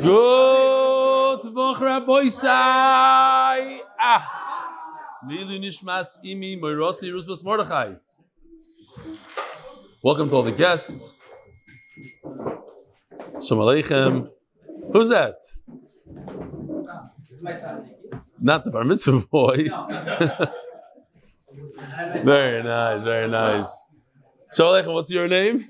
Good Woche, Rabbi Sai. Ah. Lilu Nishmas Imi Moirosi Rusbas Mordechai. Welcome to all the guests. Shalom Aleichem. Who's that? Not the bar mitzvah boy. very nice, very nice. Shalom Aleichem, what's your name?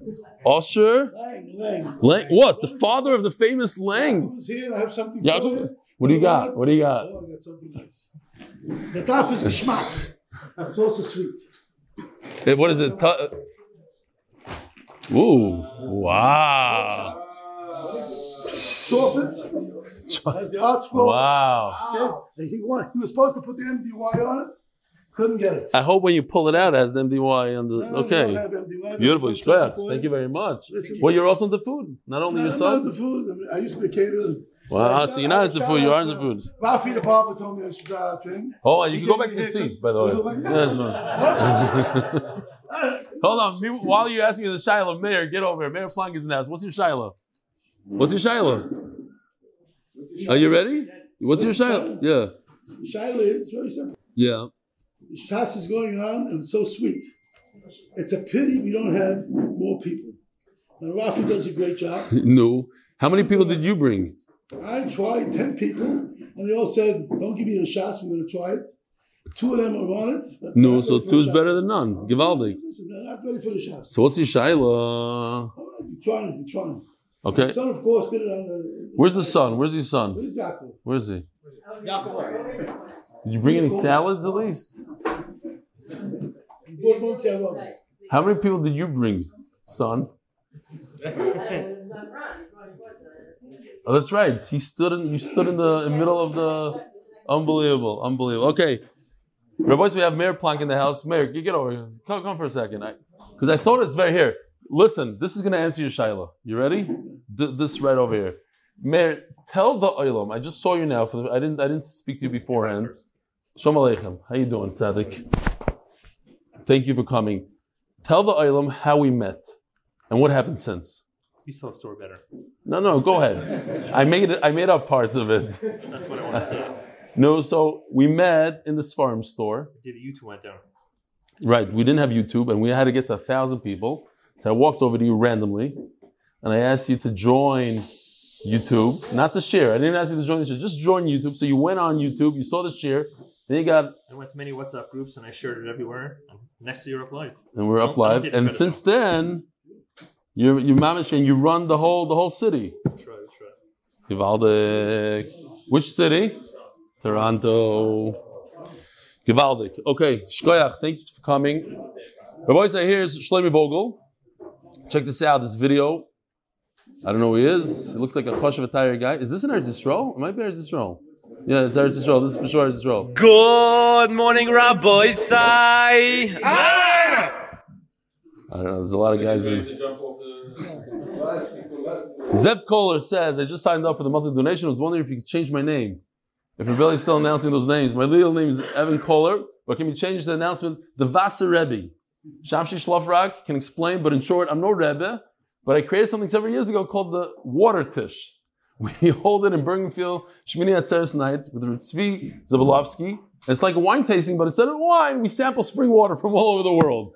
Osher Lang from Flatbush. Osher Lang, Lang. What? The father of the famous Lang. Who's here? I have something Yeah, for you. What do you got? What do you got? Oh, I got something nice. The taf is geschmack. It's also sweet. Eh, What is it? Tu- Ooh, wow. Sorted. Has the art scroll. Wow. Yes. He, he was supposed to put the MDY on it. Couldn't get it. I hope when you pull it out, it has the MDY on the. No, Okay. MDY. Beautiful. But Shkoyach. Thank you very much. Listen. Well, you're also into food, not only No, your I'm not into son. food. I, mean, I used to be a caterer. Wow, so you're not into food, you are into food. Rafi the barber told me I should uh, train. Oh, you He can go back me to the a seat, by the way. Go back- Yes. Hold on. me- While you're asking me the Shiloh, Mayor, get over here. Mayor Plank is in the house. What's your Shiloh? What's your Shiloh? Are you ready? What's your Shiloh? Yeah. Shiloh is very simple. Yeah. Shas is going on and it's so sweet. It's a pity we don't have more people. Now Rafi does a great job. No. How many people did you bring? I tried 10 people and they all said, don't give me a Shas, we're going to try it. Two of them are on it. No, so two is better than none. Givaldik. Listen, they're not ready for the Shas. So what's your Shiloh? All right, we're trying, we're trying. Okay. The son, of course, did it on the. Where's the son? Where's your son? Where's Yaakov? Where is he? Did you bring any salads at least? He brought Monsey Arobas. How many people did you bring, son? Oh, that's right. He stood in. You stood in the middle of the. Unbelievable, unbelievable. Okay, Rabbi, we have Mayor Plank in the house. Mayor, you get over here. Come, come for a second. Because I, thought it's very here. Listen, this is going to answer your Shiloh. You ready? Th- this right over here. Mayor, tell the Olam. I just saw you now. For the, I didn't. I didn't speak to you beforehand. Shalom Aleichem. How you doing, Tzaddik? Thank you for coming. Tell the Olam how we met and what happened since. You tell the story better. No, no, go ahead. I made it. I made up parts of it. That's what I want to say. No, so we met in the farm store. Did you two went down? Right. We didn't have YouTube, and we had to get to a thousand people. So I walked over to you randomly, and I asked you to join YouTube, not to share. I didn't ask you to join the share. Just join YouTube. So you went on YouTube. You saw the share. You I went to many WhatsApp groups and I shared it everywhere. And next year up live. and we're up live. And since then, you're you mamish and you run the whole the whole city. That's right, that's right. Givaldic. Which city? Toronto. Givaldic. Okay, Shkoyach, thanks for coming. My voice I hear is Shlomi Vogel. Check this out, this video. I don't know who he is. He looks like a Choshev Attire guy. Is this an Eretz Yisrael? It might be Eretz Yisrael. Yeah, it's Eretz Yisrael. This is for sure Eretz Yisrael. Good morning, Rabbi Sai. Ah! I don't know. There's a lot of guys. Who... Zev Kohler says, I just signed up for the monthly donation. I was wondering if you could change my name. If Rebelli is still announcing those names. My legal name is Evan Kohler, but can we change the announcement? The Vaser Rebbe. Shamshi Shlofrak can explain, but in short, I'm no Rebbe, but I created something several years ago called the Water Tish. We hold it in Bergenfield, Shmini Atzeres night with Tzvi Zabalovsky. It's like a wine tasting, but instead of wine, we sample spring water from all over the world.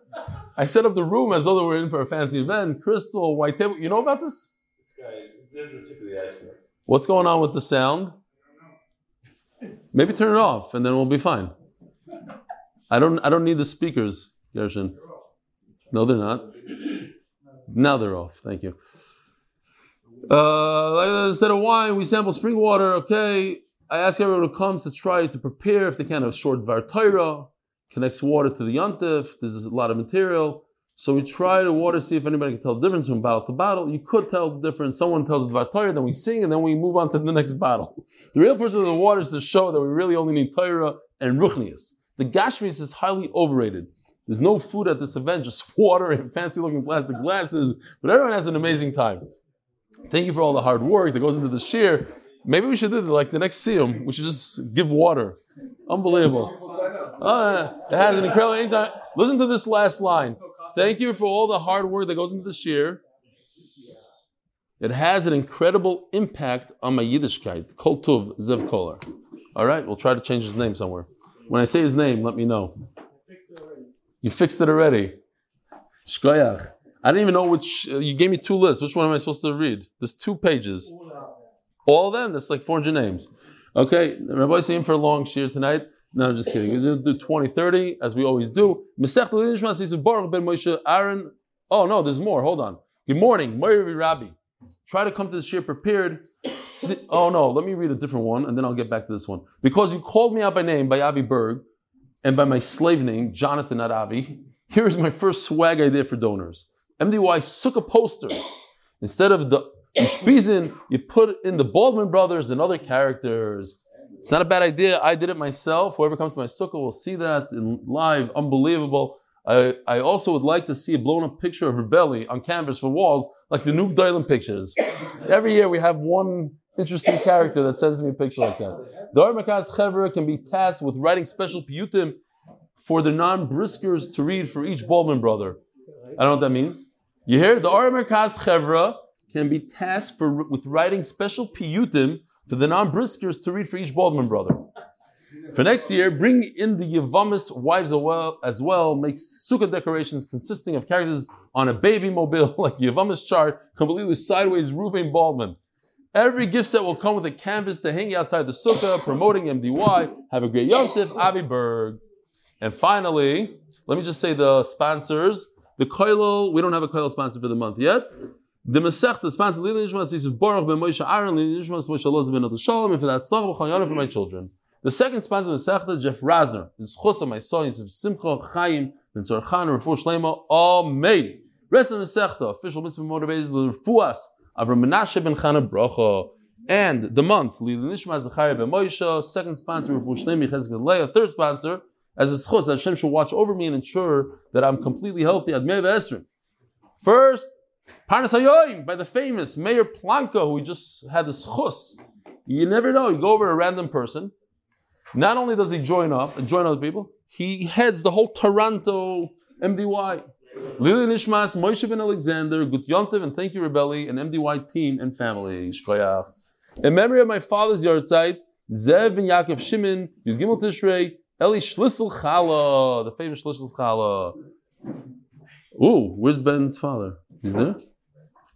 I set up the room as though we were in for a fancy event. Crystal, white table. You know about this? What's going on with the sound? Maybe turn it off, and then we'll be fine. I don't. I don't need the speakers, Gershon. No, they're not. Now they're off. Thank you. Uh, instead of wine, we sample spring water. Okay. I ask everyone who comes to try to prepare if they can have short Dvar Torah, connects water to the Yontif. There's a lot of material. So we try the water, see if anybody can tell the difference from bottle to bottle. You could tell the difference. Someone tells the Dvar Torah, then we sing, and then we move on to the next bottle. The real purpose of the water is to show that we really only need Torah and Ruchnias. The Gashmis is highly overrated. There's no food at this event, just water and fancy looking plastic glasses, but everyone has an amazing time. Thank you for all the hard work that goes into the shiur. Maybe we should do like the next Siyum. We should just give water. Unbelievable. Uh, it has an incredible anytime. Listen to this last line. Thank you for all the hard work that goes into the shiur. It has an incredible impact on my Yiddishkeit. Kol Tuv Zev Kohler. All right, we'll try to change his name somewhere. When I say his name, let me know. You fixed it already. Shkoyach. I didn't even know which. Uh, you gave me two lists. Which one am I supposed to read? There's two pages. All of them. That's like 400 names. Okay, Rabbi saying for a long shiur tonight. No, I'm just kidding. We'll do 20, 30, as we always do. Says Aaron. Oh no, there's more. Hold on. Good morning, Rabbi. Try to come to the year prepared. Oh no, let me read a different one, and then I'll get back to this one. Because you called me out by name by Avi Berg, and by my slave name Jonathan Avi. Here is my first swag idea for donors. MDY Sukkah posters. Instead of the you put in the Baldwin brothers and other characters. It's not a bad idea. I did it myself. Whoever comes to my sukkah will see that in live. Unbelievable. I, I also would like to see a blown up picture of her belly on canvas for walls, like the Nuke Dylan pictures. Every year we have one interesting character that sends me a picture like that. The Armakas Chevra can be tasked with writing special piyutim for the non-briskers to read for each Baldwin brother. I don't know what that means. You hear? The Armakas Chevra can be tasked for, with writing special piyutim for the non-briskers to read for each Baldwin brother. For next year, bring in the Yavamis wives as well. Make sukkah decorations consisting of characters on a baby mobile, like Yavamis chart, completely sideways, Ruben Baldwin. Every gift set will come with a canvas to hang outside the sukkah, promoting MDY. Have a great Yom Tiv, Avi Berg. And finally, let me just say the sponsors. The Koilel, we don't have a Koilel sponsor for the month yet. The Masech, the sponsor, Lili Nishmas, is Baruch ben Moshe Aaron, Lili Nishmas, Moshe Loz ben Otto Shalom, and for that, Tzlach v'chayana for my children. The second sponsor of the Masechta, Jeff Rasner, is Chosa, my son, Yosef Simcha, Chaim, Ben Tzorchan, Refu Shlema, Amen. Rest of the Masechta, official mitzvah motivated, Refuas, Avram Menashe ben Chana Bracha. And the month, Lili Nishmas, Zachariah ben Moshe, second sponsor, Refu Shlema, Chesed Leah, third sponsor, as a schos Hashem should watch over me and ensure that I'm completely healthy. Admei Esrim. First, Parnas by the famous Mayor Planka, who we just had the schos. You never know. You go over a random person. Not only does he join up join other people, he heads the whole Toronto MDY. Lili Nishmas, Moshe ben Alexander, Gut Yontiv, and thank you, Rebelli, and MDY team and family. In memory of my father's yahrzeit, Zev ben Yaakov Shimon, Yud Gimel Tishrei, Eli Schlissel Chala, the famous Schlissel Chala. Ooh, where's Ben's father? He's there?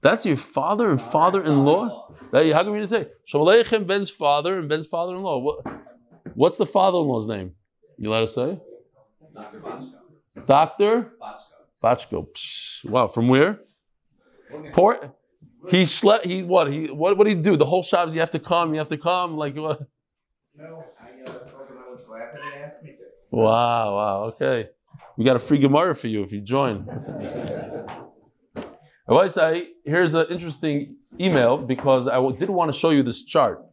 That's your father and father-in-law? That, how can we say? Shalom Aleichem, Ben's father and Ben's father-in-law. What, what's the father-in-law's name? You let us say? Dr. Bosco. Doctor? Bosco. Bachko. Wow, from where? Port. He slept. He what? He what? What did he do? The whole Shabbos. You have to come. You have to come. Like what? No, I uh, Wow. Wow. Okay. We got a free Gemara for you if you join. Say here's an interesting email because I did want to show you this chart.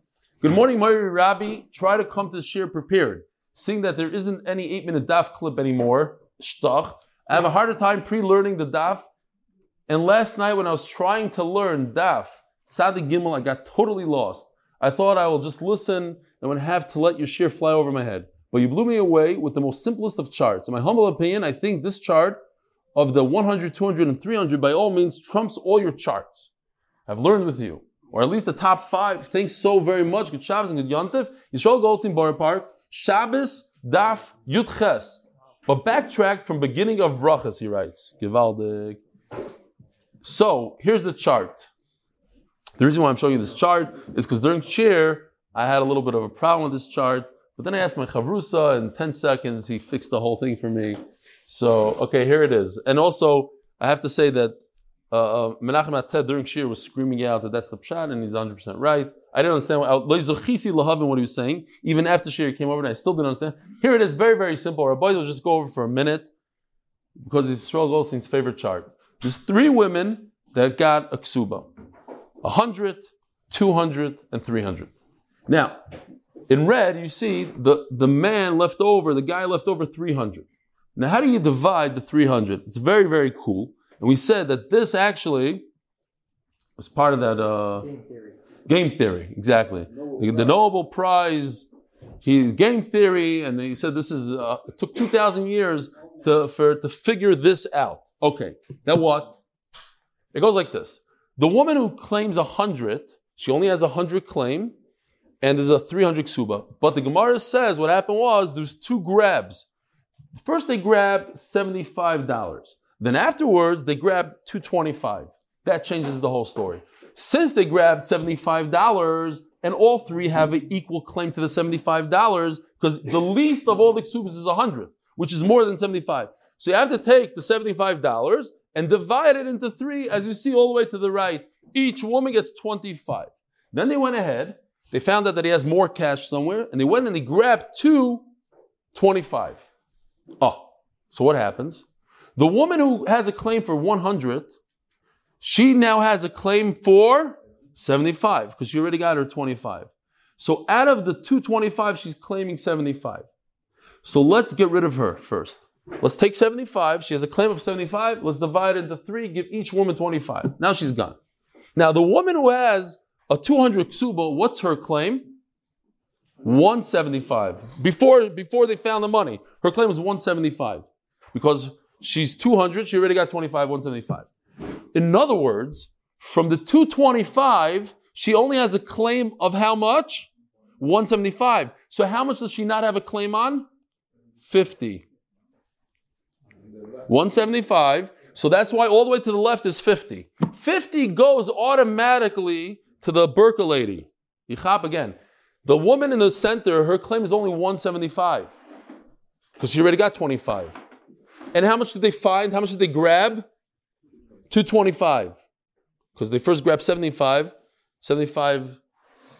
Good morning, Mary Rabbi. Try to come to the shiur prepared. Seeing that there isn't any eight-minute daf clip anymore, shtach. I have a harder time pre-learning the daf. And last night when I was trying to learn daf, Tzadi Gimel, I got totally lost. I thought I will just listen and would have to let your shir fly over my head. But you blew me away with the most simplest of charts. In my humble opinion, I think this chart of the 100, 200, and 300 by all means trumps all your charts. I've learned with you. Or at least the top five. Thanks so very much. Good Shabbos and good Yontif. Yisrael Goldstein Borough Park. Shabbos, Daf, Yud Ches. But backtrack from beginning of brachas, he writes. Givaldik. So, here's the chart. The reason why I'm showing you this chart is because during cheer, I had a little bit of a problem with this chart. But then I asked my chavrusa, in 10 seconds, he fixed the whole thing for me. So, okay, here it is. And also, I have to say that uh, uh, Menachem Ated during shiur was screaming out that that's the pshat, and he's 100% right. I didn't understand what, what he was saying. Even after shiur came over, and I still didn't understand. Here it is, very, very simple. Our boys will just go over for a minute because it's Shmuel Goldstein's favorite chart. There's three women that got a ksuba 100, 200, and 300. Now, in red, you see the, the man left over, the guy left over 300. Now, how do you divide the 300? It's very, very cool. And we said that this actually was part of that uh, Game theory. game theory, exactly. The, the Nobel Prize, he game theory, and he said this is uh, it took two thousand years to for to figure this out. Okay, now what? It goes like this: The woman who claims a hundred, she only has a hundred claim, and there's a 300 ksuba. But the Gemara says what happened was there's two grabs. First they grabbed $75. Then afterwards they grabbed 225. That changes the whole story. Since they grabbed $75 and all three have an equal claim to the $75 because the least of all the ksubas is 100, which is more than 75. So you have to take the $75 and divide it into three as you see all the way to the right. Each woman gets 25. Then they went ahead, they found out that he has more cash somewhere, and they went and they grabbed two 25. Oh, so what happens? The woman who has a claim for 100, she now has a claim for 75 because she already got her 25. So out of the 225, she's claiming 75. So let's get rid of her first. Let's take 75. She has a claim of 75. Let's divide it into three, give each woman 25. Now she's gone. Now the woman who has a 200 ksuba, what's her claim? 175. Before, before they found the money, her claim was 175. Because she's 200, she already got 25, 175. In other words, from the 225, she only has a claim of how much? 175. So how much does she not have a claim on? 50. 175. So that's why all the way to the left is 50. 50 goes automatically to the Burka lady. Yichap again. The woman in the center, her claim is only 175. Because she already got 25. And how much did they find? How much did they grab? 225. Because they first grabbed 75. 75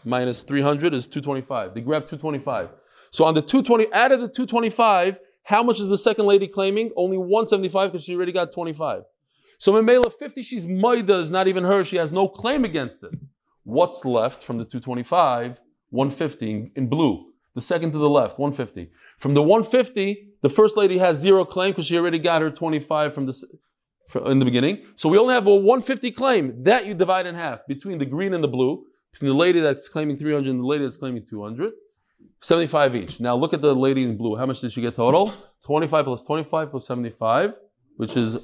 minus 300 is 225. They grabbed 225. So on the 220, out of the 225, how much is the second lady claiming? Only 175 because she already got 25. So in Mela 50, she's Maida, is not even her. She has no claim against it. What's left from the 225? 150 in blue. The second to the left, 150. From the 150, the first lady has zero claim because she already got her 25 from the in the beginning. So we only have a 150 claim. That you divide in half between the green and the blue, between the lady that's claiming 300 and the lady that's claiming 200. 75 each. Now look at the lady in blue. How much did she get total? 25 plus 25 plus 75, which is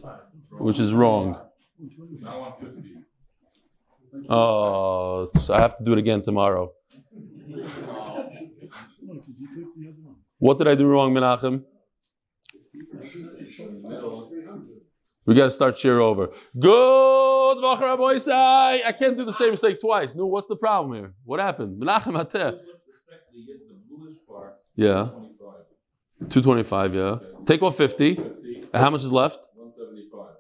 which is wrong. Oh, I have to do it again tomorrow. What did I do wrong, Menachem? We got to start cheer over. Good, I can't do the same mistake twice. No, what's the problem here? What happened? Menachem. Yeah. 225, yeah. Take off 50. And how much is left? 175.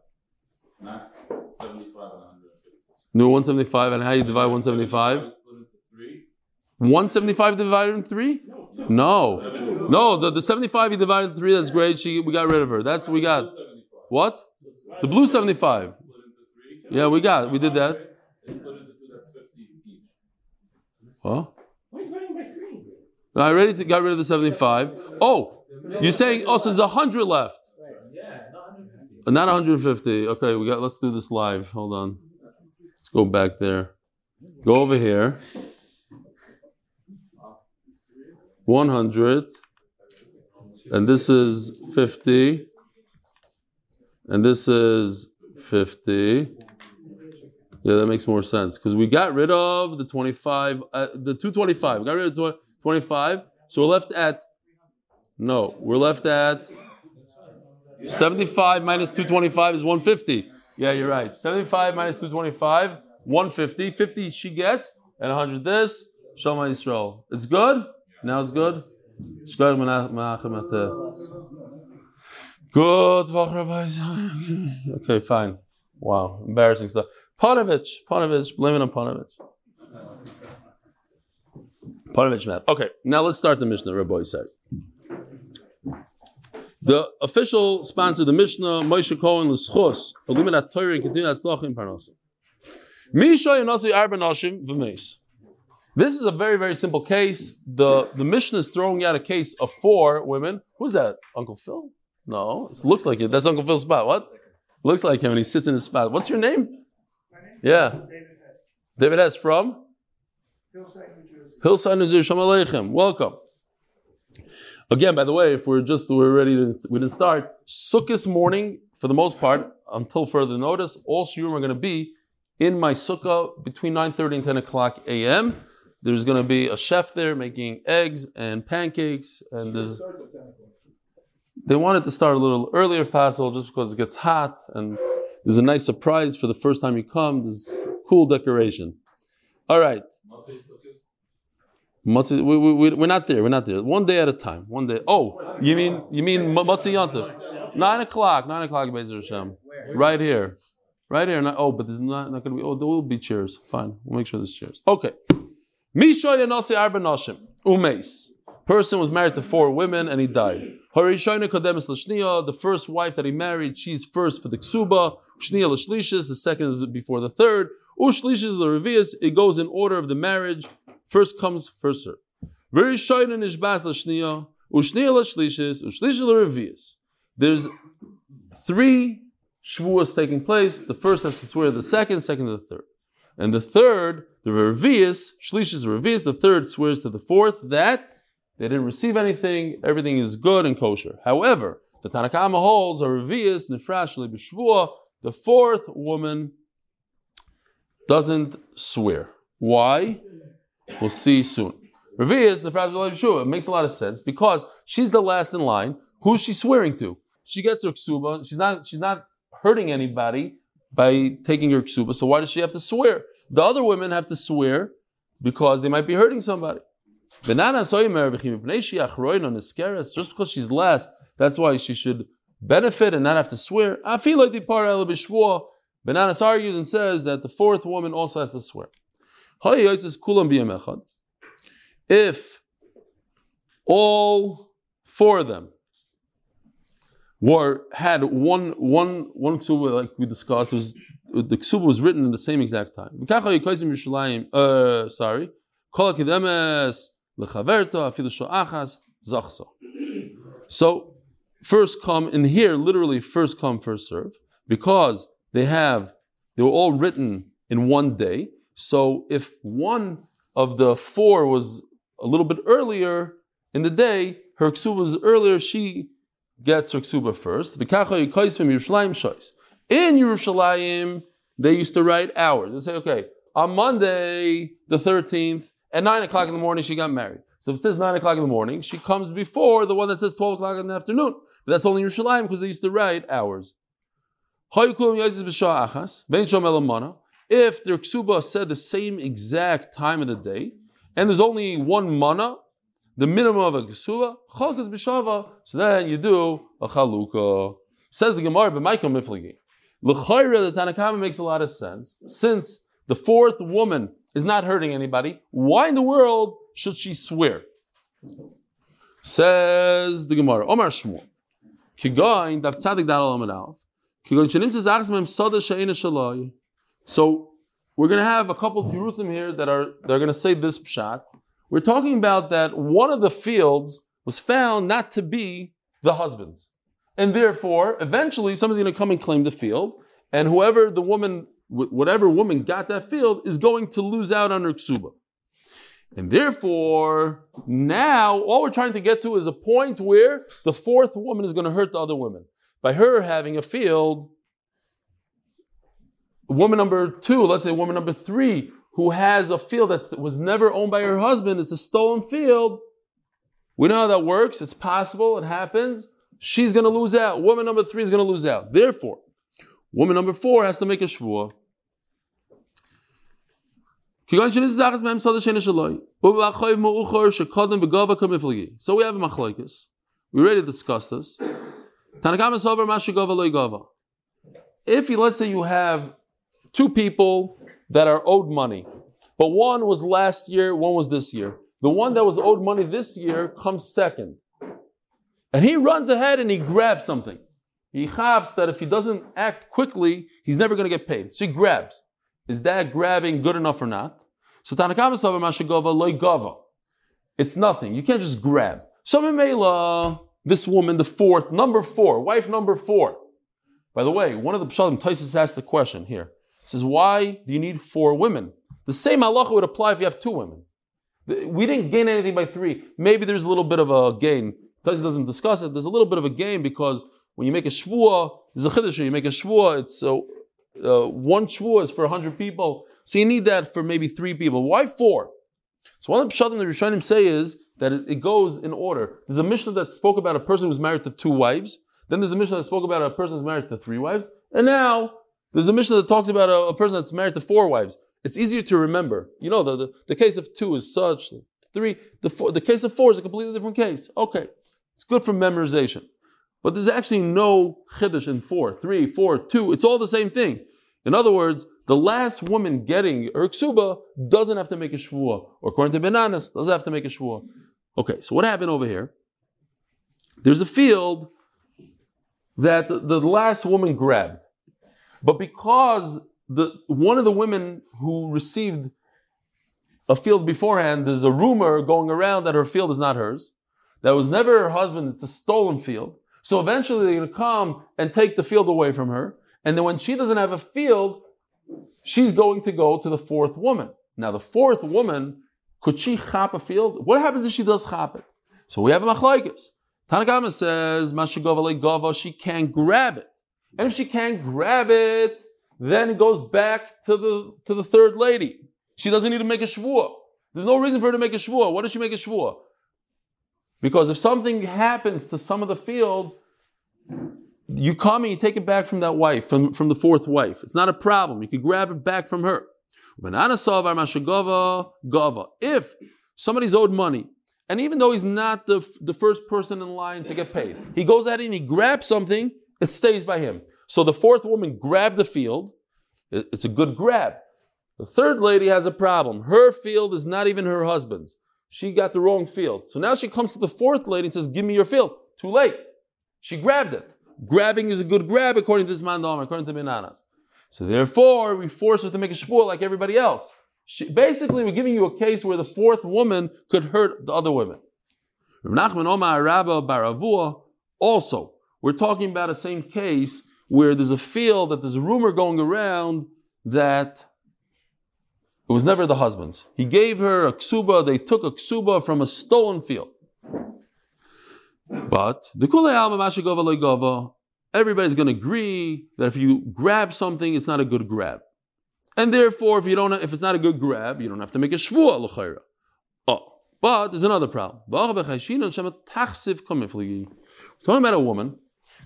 Not 75 and 150. No, 175. And how do you divide 175? 175 divided in 3? No. No, the, the 75 you divided in 3, that's great. She, we got rid of her. That's what we got. What? The blue 75. Yeah, we got. We did that. Huh? I already got rid of the 75. Oh, you're saying, oh, so there's 100 left. Yeah, not 150. Okay, we got. Let's do this live. Hold on. Let's go back there. Go over here. 100. And this is 50. And this is 50. Yeah, that makes more sense because we got rid of the 25, uh, the 225. We got rid of 25. So we're left at, no, we're left at 75 minus 225 is 150. Yeah, you're right. 75 minus 225, 150. 50 she gets, and 100 this. Shema Yisrael. It's good? Now it's good? Good. Okay, fine. Wow, embarrassing stuff. Panovich, Panovich, blame it on Panovich. Panovich map. Okay, now let's start the Mishnah, Rabbi said. The official sponsor of the Mishnah, Moshe Cohen L'schos, for limit Torah and continue at Tzlach in Parnasim. Misha Yonasi Arba Nashim V'meis. This is a very, very simple case. The, the Mishnah is throwing out a case of four women. Who's that? Uncle Phil? No, it looks like it. That's Uncle Phil's spot. What? Looks like him and he sits in his spot. What's your name? Yeah. David Hess. David S. from? Hillside, New Jersey. Hillside, New Jersey. Shalom Aleichem. Welcome. Again, by the way, if we're just we're ready to we didn't start. Sukkot morning, for the most part, until further notice, all shiurim are going to be in my sukkah between 9.30 and 10 o'clock a.m. There's going to be a chef there making eggs and pancakes, and there's Starts at 10 they wanted to start a little earlier if possible, just because it gets hot and there's a nice surprise for the first time you come. There's cool decoration. All right? We, we, we, we're not there. We're not there. One day at a time. One day. Oh, you mean you mean Ma- Matzah Yontif? Nine o'clock. Nine o'clock. Bezer Hashem. Right here. Right here. Not, oh, but there's not, not going to be. Oh, there will be chairs. Fine. We'll make sure there's chairs. Okay. Misha Yanasi Arba Nashim. Umeis. Person was married to four women and he died. The first wife that he married, she's first for the Ksuba. Lashlishis. The second is before the third. It goes in order of the marriage. First comes, first served. Harishayna Nishbas Lashniya. Ushniya Lashlishis. Ushlishis Larevius. There's three shvuas taking place. The first has to swear the second, second to the third. And the third, the revius, shlish is revius, the third swears to the fourth that they didn't receive anything, everything is good and kosher. However, the Tanakama holds a revius, nefrash b'shvua, the fourth woman doesn't swear. Why? We'll see soon. Revi is the Revius, nefrash b'shvua, it makes a lot of sense because she's the last in line. Who's she swearing to? She gets her ksuba. She's not. She's not hurting anybody by taking her ksuba. So why does she have to swear? The other women have to swear because they might be hurting somebody. Just because she's last, that's why she should benefit and not have to swear. Ben Nanas argues and says that the fourth woman also has to swear. If all four of them were had one one one ksuba like we discussed. Was the ksuba was written in the same exact time. Uh, sorry. So first come in here, literally first come first serve, because they have they were all written in one day. So if one of the four was a little bit earlier in the day, her ksuba was earlier. She gets her ksuba first. In Yerushalayim, they used to write hours. They say, okay, on Monday, the 13th, at 9 o'clock in the morning, she got married. So if it says 9 o'clock in the morning, she comes before the one that says 12 o'clock in the afternoon. But that's only Yerushalayim because they used to write hours. If their ksuba said the same exact time of the day, and there's only one mana, the minimum of a ksuba, chalkas b'shava, so then you do a chalukah. Says the Gemara, but Michael Miflagi. L'chayra, the Tanakama makes a lot of sense. Since the fourth woman is not hurting anybody, why in the world should she swear? Says the Gemara, Omar Shmuel. Kigoin, dav tzadik dal alam and alf. Kigoin shenim tzazachs mem. So, we're going to have a couple of Tirutzim here that are, they're going to say this pshat. We're talking about that one of the fields was found not to be the husband's. And therefore, eventually, someone's going to come and claim the field, and whoever the woman, whatever woman got that field, is going to lose out on her ksuba. And therefore, now all we're trying to get to is a point where the fourth woman is going to hurt the other women by her having a field. Woman number two, let's say woman number three, who has a field that was never owned by her husband, it's a stolen field. We know how that works. It's possible. It happens. She's going to lose out. Woman number three is going to lose out. Therefore, woman number four has to make a shvuah. So we have a machlokes. We already discussed this. If you, let's say you have two people that are owed money, but one was last year, one was this year. The one that was owed money this year comes second. And he runs ahead and he grabs something. He chaps that if he doesn't act quickly, he's never going to get paid. So he grabs. Is that grabbing good enough or not? So Tanakama loy gava. It's nothing. You can't just grab. So Mimela, this woman, the fourth, number four, wife number four. By the way, one of the Pshalim, Tosfos asked the question here. Says, why do you need four women? The same halacha would apply if you have two women. We didn't gain anything by three. Maybe there's a little bit of a gain. Tosfos doesn't discuss it. There's a little bit of a gain because when you make a shvua, there's a chiddush. You make a shvua, it's uh, one shvua is for 100 people. So you need that for maybe three people. Why four? So one of the pshatim the Rishonim say is that it, it goes in order. There's a Mishnah that spoke about a person who's married to two wives. Then there's a Mishnah that spoke about a person who's married to three wives. And now there's a mission that talks about a, a person that's married to four wives. It's easier to remember. You know, the, the, the case of two is such. Three, the, four, the case of four is a completely different case. Okay. It's good for memorization. But there's actually no chiddush in four, three, four, two. It's all the same thing. In other words, the last woman getting her ksuba doesn't have to make a shvua, or according to Ben Nanas, doesn't have to make a shvua. Okay, so what happened over here? There's a field that the, the last woman grabbed, but because the one of the women who received a field beforehand, there's a rumor going around that her field is not hers. That was never her husband, it's a stolen field. So eventually they're going to come and take the field away from her. And then when she doesn't have a field, she's going to go to the fourth woman. Now, the fourth woman, could she chop a field? What happens if she does chop it? So we have a machlaikis. Tanakama says, she can't grab it. And if she can't grab it, then it goes back to the, to the third lady. She doesn't need to make a shvua. There's no reason for her to make a shvua. What does she make a shvua? Because if something happens to some of the fields, you come and you take it back from that wife, from, from the fourth wife. It's not a problem. You can grab it back from her. If somebody's owed money, and even though he's not the, the first person in line to get paid, he goes out and he grabs something, it stays by him. So the fourth woman grabbed the field. It's a good grab. The third lady has a problem. Her field is not even her husband's. She got the wrong field. So now she comes to the fourth lady and says, Give me your field. Too late. She grabbed it. Grabbing is a good grab according to this mandam, according to Ben Nanas. So therefore, we force her to make a shvua like everybody else. She, basically, we're giving you a case where the fourth woman could hurt the other women. Also, we're talking about a same case where there's a field that there's a rumor going around that it was never the husband's. He gave her a ksuba, they took a ksuba from a stolen field. But the kulei alma everybody's going to agree that if you grab something, it's not a good grab. And therefore, if you don't, if it's not a good grab, you don't have to make a shvua l'chayra. Oh, but there's another problem. We're talking about a woman.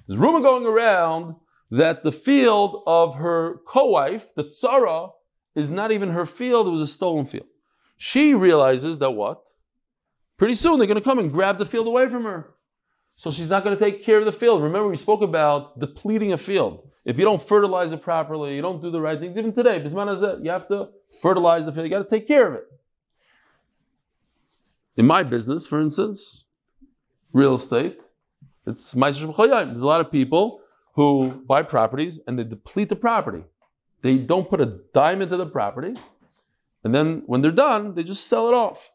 There's rumor going around that the field of her co-wife, the tzara, is not even her field, it was a stolen field. She realizes that what? Pretty soon they're going to come and grab the field away from her. So she's not going to take care of the field. Remember, we spoke about depleting a field. If you don't fertilize it properly, you don't do the right things, even today, you have to fertilize the field, you got to take care of it. In my business, for instance, real estate, it's There's a lot of people who buy properties and they deplete the property. They don't put a dime into the property, and then when they're done, they just sell it off.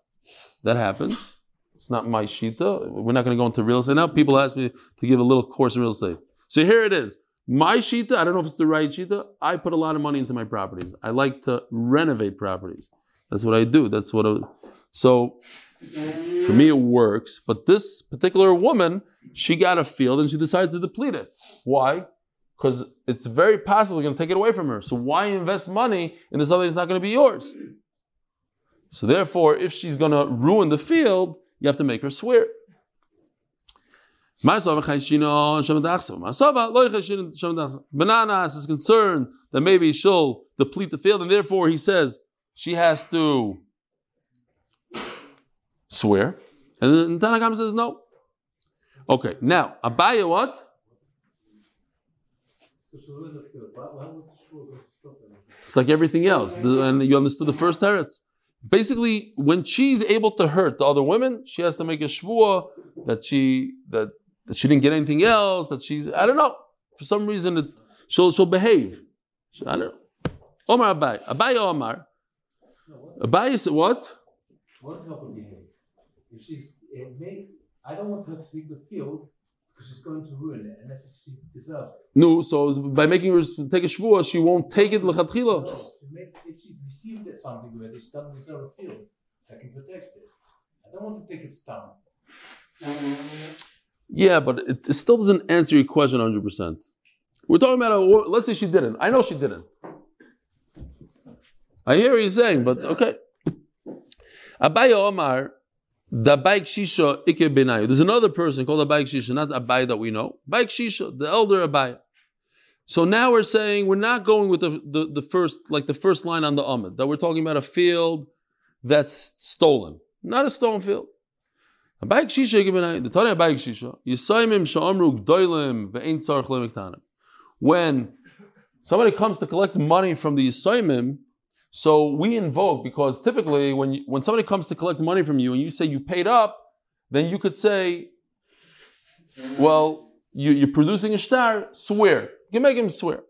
That happens. It's not my shita. We're not going to go into real estate now. People ask me to give a little course in real estate. So here it is. My shita, I don't know if it's the right shita. I put a lot of money into my properties. I like to renovate properties. That's what I do. That's what. I, so for me, it works. But this particular woman, she got a field and she decided to deplete it. Why? because it's very possible you're going to take it away from her. So why invest money in this something that's not going to be yours? So therefore, if she's going to ruin the field, you have to make her swear. Ben Nanas is concerned that maybe she'll deplete the field, and therefore he says she has to swear. And then Tanakam says no. Okay, now Abaya what? It's like everything else. The, and you understood the first teretz. Basically, when she's able to hurt the other women, she has to make a shvua that she that, that she didn't get anything else. That she's I don't know for some reason it, she'll she'll behave. I don't know. Omar Abai Abai Omar Abai said what? What? If she's it may I don't want her to take the field because she's going to ruin it, and that's what she deserves. No, so by making her take a shvua, she won't take it lechatchila. No, if she received it something it, she doesn't deserve a field, so I can protect it. I don't want to take it down. Yeah, but it, it still doesn't answer your question 100%. We're talking about a. Let's say she didn't. I know she didn't. I hear what you're saying, but okay. Abaya Omar, the Abayik Shisha Ike Benayu. There's another person called Abayik Shisha, not Abai that we know. Abayik Shisha, the elder Abaya. So now we're saying we're not going with the, the, the first, like the first line on the Amid, that we're talking about a field that's stolen, not a stolen field. Abayik Shisha Ike Benayu, the Tanya Abayik Shisha, Yisaimim Sha'amru Gdoilim Ve'ein Lemektanim. When somebody comes to collect money from the Yisaimim, so we invoke because typically when you, when somebody comes to collect money from you and you say you paid up, then you could say, well, you, you're producing a star, swear. You make him swear.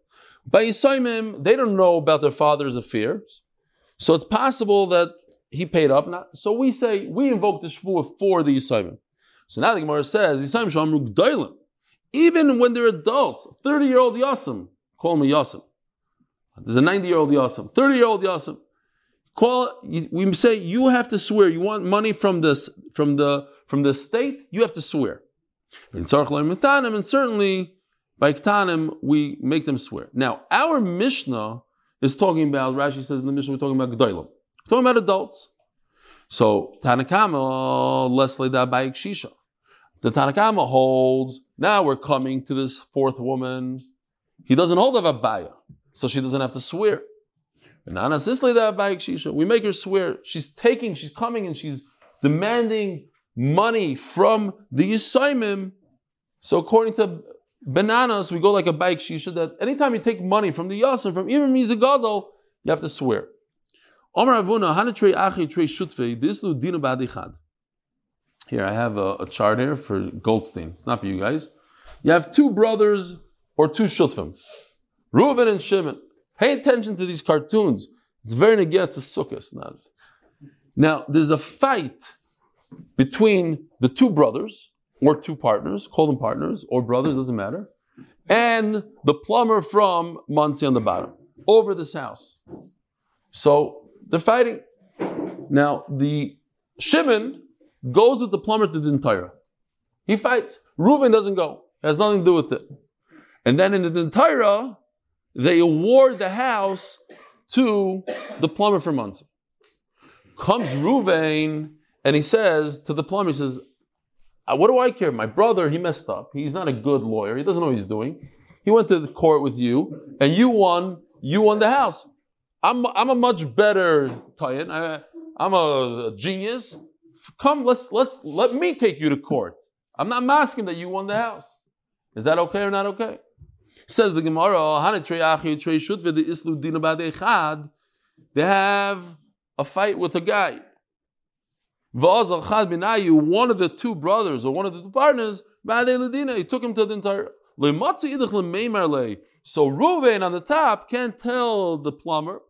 By Yisaimim, they don't know about their father's affairs. So it's possible that he paid up. Not, so we say, we invoke the Shvuah for the Yisaimim. So now the Gemara says, Yisaim Shamru Gdoilim. Even when they're adults, 30 year old Yasim, call me Yasim. There's a 90 year old Yasim, 30 year old Yasim. Call, we say you have to swear. You want money from this, from the, from the state, you have to swear. And certainly by Ktanim, we make them swear. Now, our Mishnah is talking about, Rashi says in the Mishnah, we're talking about Gdoilim. We're talking about adults. So, Tanakama, Leslie da Bayik Shisha. The Tanakama holds, now we're coming to this fourth woman. He doesn't hold of a Abaya, so she doesn't have to swear. We make her swear. She's taking, she's coming and she's demanding money from the Yisaimim. So according to Ben Nanas, we go like a bike shisha that anytime you take money from the Yasim, from even Mizagadol, you have to swear. Avuna, Achi Trei this. Here, I have a, a chart here for Goldstein. It's not for you guys. You have two brothers or two Shutvim, Reuven and Shimon. Pay attention to these cartoons. It's very negia to Sukkot. Now. now, there's a fight between the two brothers or two partners, call them partners or brothers, doesn't matter, and the plumber from Monsey on the bottom over this house. So they're fighting. Now, the Shimon goes with the plumber to the Dintira. He fights. Reuven doesn't go. It has nothing to do with it. And then in the Dintira, they award the house to the plumber from Monsey. Comes Reuven and he says to the plumber, he says, "Uh, What do I care? My brother, he messed up. He's not a good lawyer. He doesn't know what he's doing. He went to the court with you, and you won. You won the house. I'm, I'm a much better Tayan. I'm a, genius. Come, let's let's let me take you to court. I'm not asking that you won the house. Is that okay or not okay? Says the Gemara, "Hana trei trei shutve de islu dina ba'dei chad." They have a fight with a guy. One of the two brothers or one of the two partners, he took him to the entire. So Reuven on the top can't tell the plumber.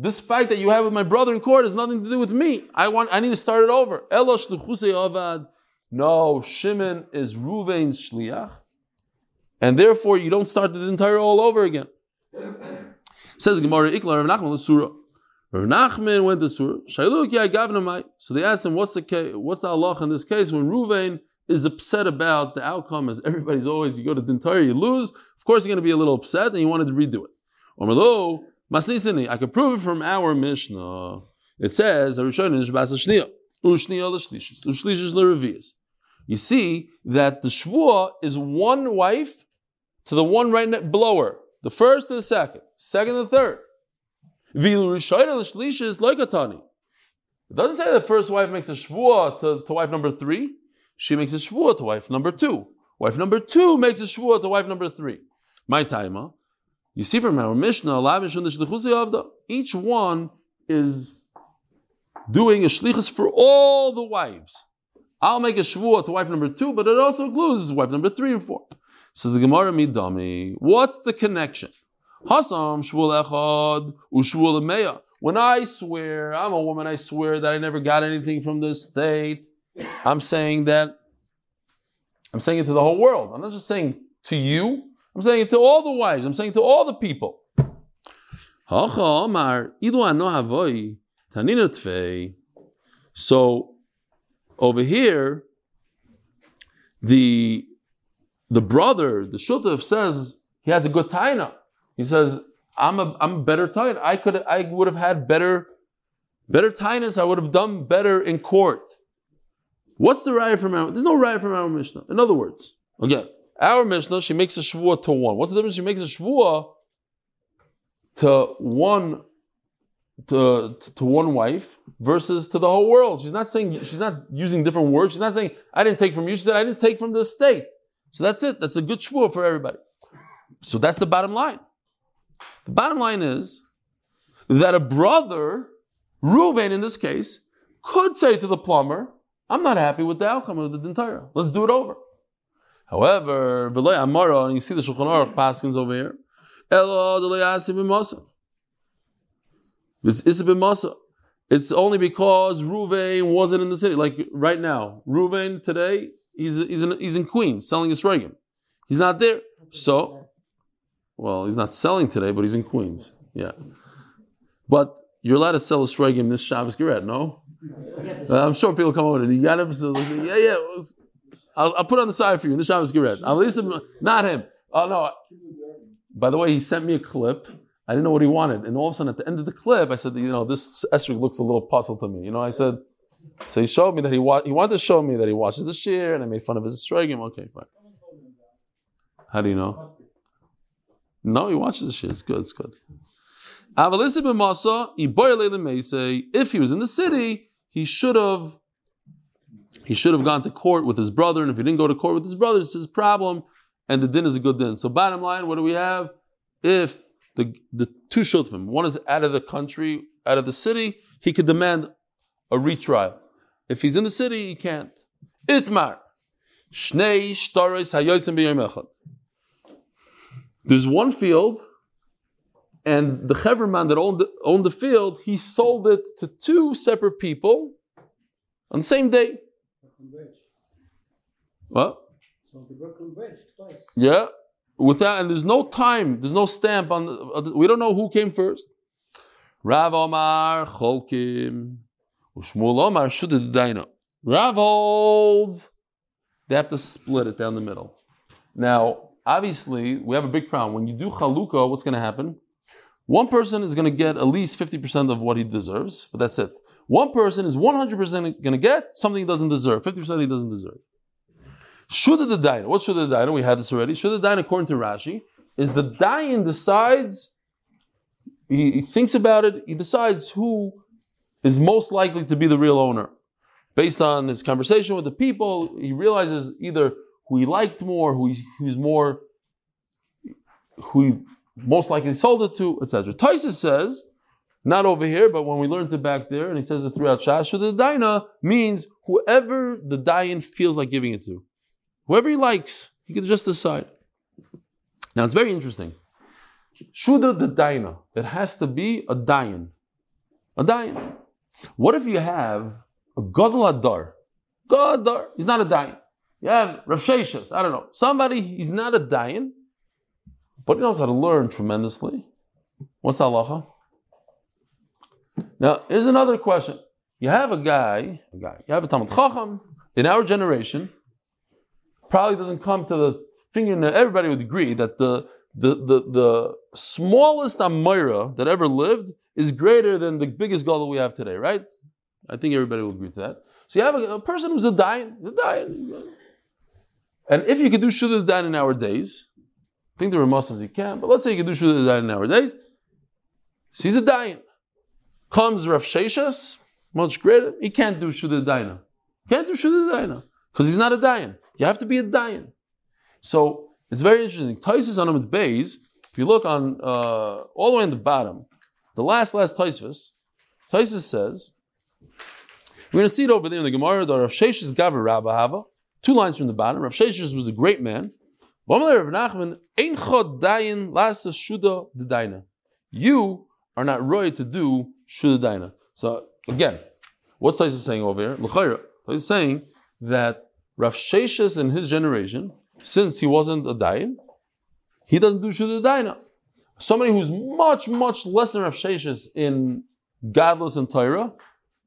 This fight that you have with my brother in court has nothing to do with me. I want. I need to start it over. No, Shimon is Reuven's shliach, and therefore you don't start the entire all over again. Says Gemara, Ikla Rav Nachman l'sura. Rav Nachman went to Sura. Shailuk ya gavna. So they asked him, what's the case, what's the Allah in this case when Reuven is upset about the outcome? As everybody's always, you go to the entire, you lose. Of course, you're going to be a little upset, and you wanted to redo it. Omelo masnisini. I could prove it from our Mishnah. It says, "Harishon is bas shniya, ushniya l'shlishis, ushlishes l'revias." You see that the shvua is one wife to the one right below her. The first to the second, second to the third. Vilu rishayna l'shlishis loikatani. It doesn't say the first wife makes a shvua to, to wife number three. She makes a shvua to wife number two. Wife number two makes a shvua to wife number three. My timer. You see from our Mishnah, each one is doing a shlichus for all the wives. I'll make a shvua to wife number two, but it also includes wife number three and four. Says the Gemara Midami. What's the connection? Hasam shvul echad ushvul meya. When I swear, I'm a woman. I swear that I never got anything from the state. I'm saying that. I'm saying it to the whole world. I'm not just saying to you. I'm saying it to all the wives. I'm saying it to all the people. So over here, the the brother, the shutuf says he has a good taina. He says, I'm a I'm a better taina. I could I would have had better better tainas. I would have done better in court. What's the raya from our? There's no raya from our Mishnah. In other words, again, our Mishnah she makes a shvua to one. What's the difference? She makes a shvua to one to, to one wife versus to the whole world. She's not saying she's not using different words. She's not saying I didn't take from you. She said I didn't take from the state. So that's it. That's a good shvua for everybody. So that's the bottom line. The bottom line is that a brother, Reuven in this case, could say to the plumber, I'm not happy with the outcome of the din Torah. Let's do it over. However, Amara, and you see the Shulchan Aruch Paskins over here, It's only because Ruvain wasn't in the city. Like right now, Ruvain today, he's, he's, in, he's in Queens selling his Reagan. He's not there. So, well, he's not selling today, but he's in Queens. Yeah. But you're allowed to sell a Sregim this Shabbos Geret, no? Uh, I'm sure people come over and you got him. So, yeah, yeah. I'll, I'll put on the side for you in the Shabbos Geret. At least, not him. Oh, no. By the way, he sent me a clip. I didn't know what he wanted. And all of a sudden, at the end of the clip, I said, you know, this esrog looks a little puzzled to me. You know, I said, so he showed me that he wa- he wanted to show me that he watches the shiur, and I made fun of his esrogim. Okay, fine. How do you know? No, he watches the shiur. It's good. It's good. If he was in the city, he should have he should have gone to court with his brother, and if he didn't go to court with his brother, it's his problem, and the din is a good din. So bottom line, what do we have? If the the two shutvim, one is out of the country, out of the city, he could demand a retrial. If he's in the city, he can't. Itmar. Shnei shtaris hayotzim b'yom echad. There's one field, and the Cheverman that owned the, owned the field, he sold it to two separate people on the same day. What? So the Brooklyn Bridge twice. Yeah. Without and there's no time, there's no stamp on. We don't know who came first. Rav Omar Cholkim, Ushmul Omar Shudid Daina. Rav holds they have to split it down the middle. Now, obviously, we have a big problem. When you do chalukah, what's going to happen? One person is going to get at least 50% of what he deserves, but that's it. One person is 100% going to get something he doesn't deserve, 50% he doesn't deserve. Should the dayan? What should the dayan? We had this already. Should the dayan, according to Rashi, is the dayan decides, he, he thinks about it, he decides who is most likely to be the real owner. Based on his conversation with the people, he realizes either who he liked more, who he, who's more, who he most likely sold it to, etc. Tosfos says, not over here, but when we learned it back there, and he says it throughout Shas, the Daina means whoever the Dayan feels like giving it to. Whoever he likes, he can just decide. Now it's very interesting. Shuda the Daina, it has to be a Dayan. A Dayan. What if you have a Gadol Hador? Gadol he's not a Dayan. You have Rav I don't know. Somebody, he's not a Dayan, but he knows how to learn tremendously. What's the halacha? Now, here's another question. You have a guy, a guy, you have a Talmud Chacham in our generation, probably doesn't come to the fingernail. Everybody would agree that the the the, the smallest Amora that ever lived is greater than the biggest gadol we have today, right? I think everybody will agree to that. So you have a, a person who's a dying, a dying. And if you could do Shuddha Dayan in our days, I think there are as you can, but let's say you could do Shuddha Dayan in our days, so he's a dying. Comes Rav Sheshas, much greater, he can't do Shuddha Dayan. Can't do Shuddha Dayan because he's not a Dayan. You have to be a Dayan. So it's very interesting. Tosfos on with Bays, if you look on uh, all the way on the bottom, the last, last Tosfos, Tosfos says, we're going to see it over there in the Gemara, that Rav Sheshas Gavar Rabba Hava, two lines from the bottom. Rav Sheshas was a great man. You are not right to do shuda Daina. So again, what's Tosfos saying over here? L'chayra. Tosfos saying that Rav Sheshas in his generation, since he wasn't a Dayan, he doesn't do Shuddha Daina. Somebody who's much, much less than Rav Sheshas in godless and Torah,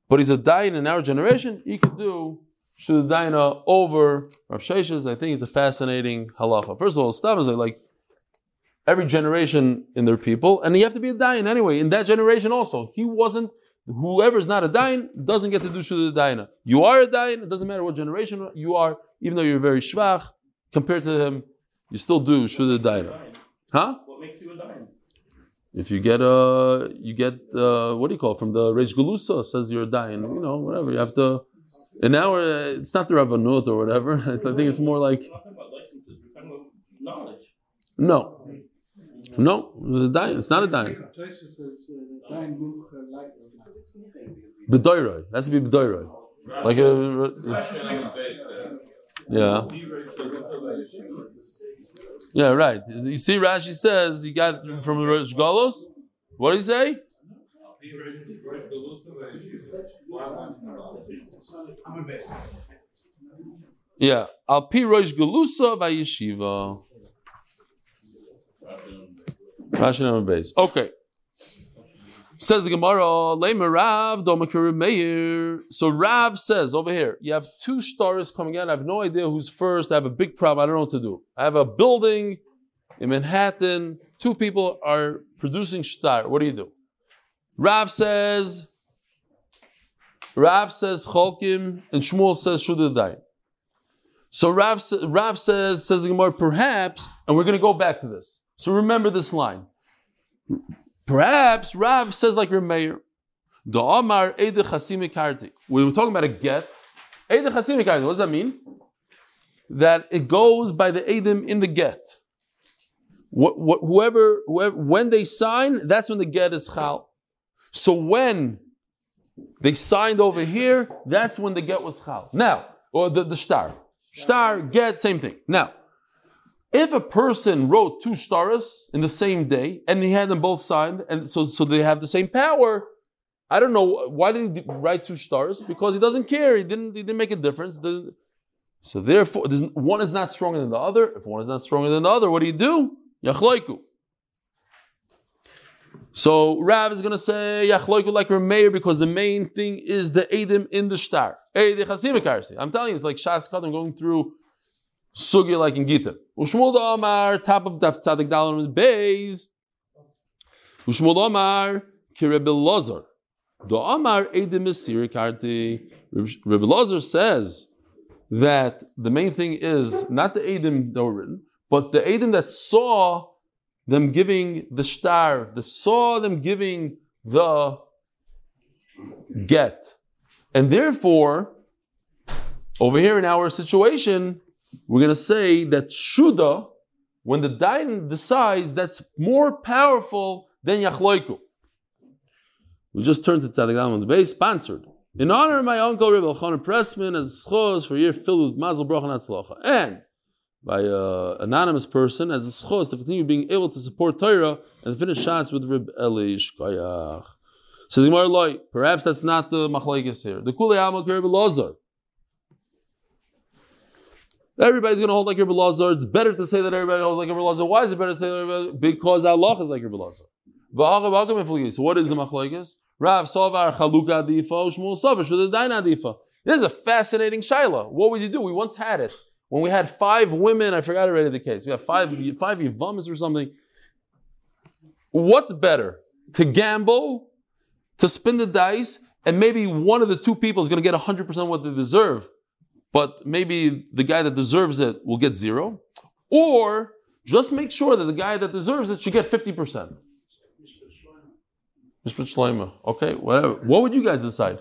but he's a Dayan in our generation, he could do Shudaina over Rav Sheshes. I think it's a fascinating halacha. First of all, Stam is like every generation in their people, and you have to be a dayan anyway. In that generation also, he wasn't. Whoever's not a dayan doesn't get to do Shudaina. You are a dayan. It doesn't matter what generation you are, even though you're very shvach compared to him, you still do Shudaina. Huh? What makes you a dime? If you get uh you get uh what do you call it from the Reish Galusa says you're a dying, you know, whatever. You have to and now uh, it's not the Rabbanut or whatever. I think it's more like We're talking about licenses, we're talking about knowledge. no. No, the dying. It's not a dying. Toysa says uh, dying Muruch like B'doiroi. Has to be b'doiroi. Like a Especially on the base, uh, yeah. Yeah, right. You see Rashi says you got it from the Rosh Galos. What do you say? Yeah. Al pi Rosh Galusa vayeshiva. Rashi number base. Okay. Says the Gemara, Leimer Rav, Domakir. So Rav says over here, you have two stars coming out. I have no idea who's first. I have a big problem. I don't know what to do. I have a building in Manhattan. Two people are producing star. What do you do? Rav says, Rav says Cholkim, and Shmuel says Shudadain. So Rav, Rav says, says the Gemara, perhaps, and we're going to go back to this. So remember this line. Perhaps Rav says like Rameir, the Eide Chasimi Karti. We were talking about a get. Eide Chasimi Karti, what does that mean? That it goes by the Eidim in the get. What, what, whoever, whoever, when they sign, that's when the get is chal. So when they signed over here, that's when the get was chal. Now, or the, the star. Star, get, same thing. Now, if a person wrote two stars in the same day and he had them both signed, and so, so they have the same power, I don't know why did he write two stars? Because he doesn't care. He didn't. He didn't make a difference. So therefore, one is not stronger than the other. If one is not stronger than the other, what do you do? Yachloiku. So Rav is going to say Yachloiku like Rameir because the main thing is the Edim in the Arsi. I'm telling you, it's like Shas Kadam going through Sugya like in Gita. Ushmul da Amar, top of Daf Tzadik Dalam Beis. Ushmul da Amar, Kirebil Lazar. The Amar Edim Mesir Karti. Rebbe Lazar says that the main thing is not the Edim that were written, but the Edim that saw them giving the star, that saw them giving the get. And therefore, over here in our situation, we're going to say that Shuda, when the Dain decides, that's more powerful than Yachloiku. We just turned to Tzadik Alam on the base, sponsored. In honor of my uncle Rebbe Elchanan Pressman as schos for a year filled with mazel bracha and. And by an anonymous person as a schos to continue being able to support Torah and finish shots with Reb Eli Shkoyach. Says Gemara Loi, perhaps that's not the machlekes here. The Kulei Amal Rebbe Lazar. Everybody's going to hold like Rebbe Lazar. It's better to say that everybody holds like Rebbe Lazar. Why is it better to say that everybody? Because Allah is like Rebbe Lazar. So what is the machlekes? Rav Sovar Chaluka Adifa, Shmuel Sovar Shudadain Adifa. This is a fascinating shaila. What would you do? We once had it when we had five women. I forgot already the case. We have five five yivamas or something. What's better to gamble, to spin the dice, and maybe one of the two people is going to get hundred percent what they deserve, but maybe the guy that deserves it will get zero, or just make sure that the guy that deserves it should get fifty percent. Mr. Shleima. Okay, whatever. What would you guys decide?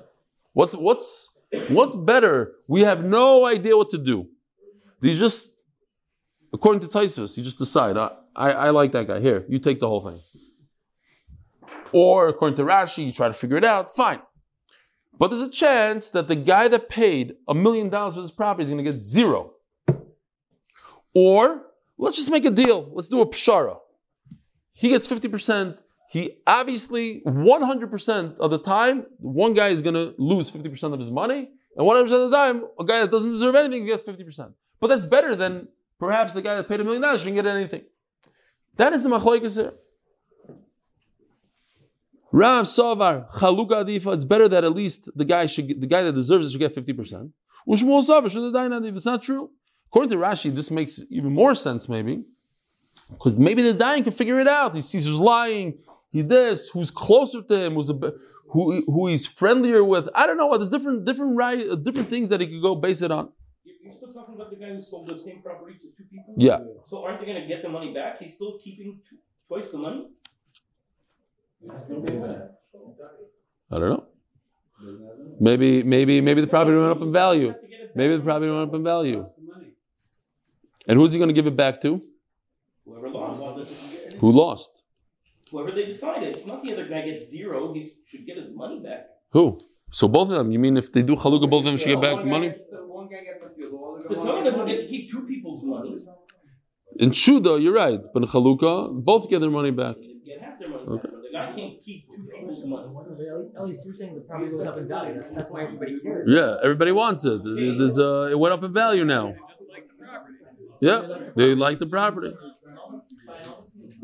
What's what's what's better? We have no idea what to do. You just, according to Tosfos, you just decide. I, I, I like that guy. Here, you take the whole thing. Or according to Rashi, you try to figure it out. Fine. But there's a chance that the guy that paid a million dollars for this property is going to get zero. Or let's just make a deal. Let's do a pshara. He gets 50%. He obviously 100% of the time, one guy is going to lose 50% of his money, and 100% of the time, a guy that doesn't deserve anything gets 50%. But that's better than perhaps the guy that paid a million dollars shouldn't get anything. That is the machlokes here. Rav Savar Chaluka Adifa. It's better that at least the guy should, the guy that deserves it should get 50%. Ushmuel Savar should have If it's not true, according to Rashi, this makes even more sense, maybe, because maybe the dying can figure it out. He sees who's lying, he this, who's closer to him, who's a, bit- who who he's friendlier with. I don't know what. There's different different right different things that he could go base it on. You- You're still talking about the guy who sold the same property to two people? Yeah. So aren't they going to get the money back? He's still keeping twice the money? I don't know. Maybe maybe maybe the property went up in value. Maybe the property went up in value. And who's he going to give it back to? Whoever lost. Who lost? Whoever they decided. It's not the other guy gets zero. He should get his money back. Who? So both of them. You mean if they do chalukah, both of them should get back money? gets the- One guy gets the field, all the The son doesn't get to keep two people's money. In shuda, you're right. But in chalukah, both get their money back. Get half their money Okay. back. But the guy can't keep two people's money. At least you're saying the property goes up in value. That's, that's why everybody cares. Yeah, everybody wants it. There's, there's, uh, it went up in value now. Yeah, they like the property.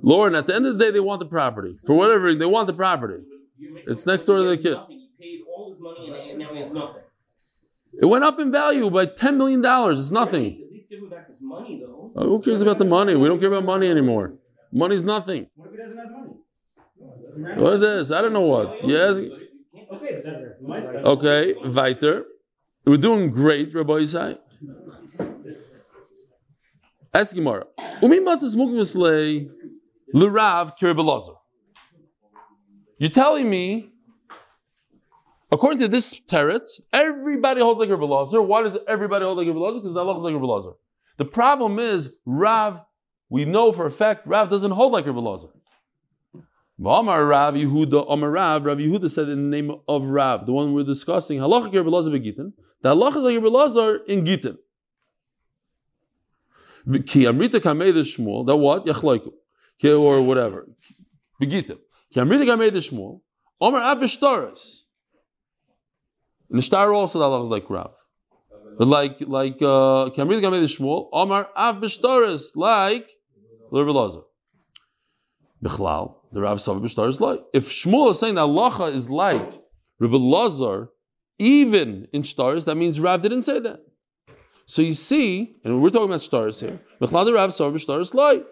Lauren, at the end of the day, they want the property. For whatever, they want the property. It's next door to the kid. paid all his money and now he has nothing. It went up in value by $10 million. It's nothing. At least give him back his money though. Uh, Who cares about the money? We don't care about money anymore. Money's nothing. What if he doesn't have money? What is this? I don't know what. Yes. Okay, weiter. We're doing great, Rabbi Isai. Ask Gemara. Umi matzah smoking mislay l'rav kiribelazar. You're telling me, according to this teretz, everybody holds like Rabbi Why does everybody hold like Rabbi Because the Allah is like Rabbi The problem is Rav. We know for a fact Rav doesn't hold like Rabbi V'amar Rav Yehuda, Amar Rav, Rav Yehuda said in the name of Rav, the one we're discussing, halacha Rabbi Lazar begitin. The halacha is like Rabbi Lazar in Gitin. Ki amrita kamei the Shmuel, that what? Yachloiku. Ki or whatever. Begitin. Ki amrita kamei the Shmuel, Amar Ab B'shtaris. In also the halacha is like Rav. But like, like, uh, Ki amrita kamei the Shmuel, Amar Av B'shtaris, like Rabbi Lazar. Bichlal, the Rav Sava Bishtar is like. If Shmuel is saying that halacha is like Rabbi Lazar, even in stars, that means Rav didn't say that. So you see, and we're talking about stars here. The Rav Sava Bishtar is like.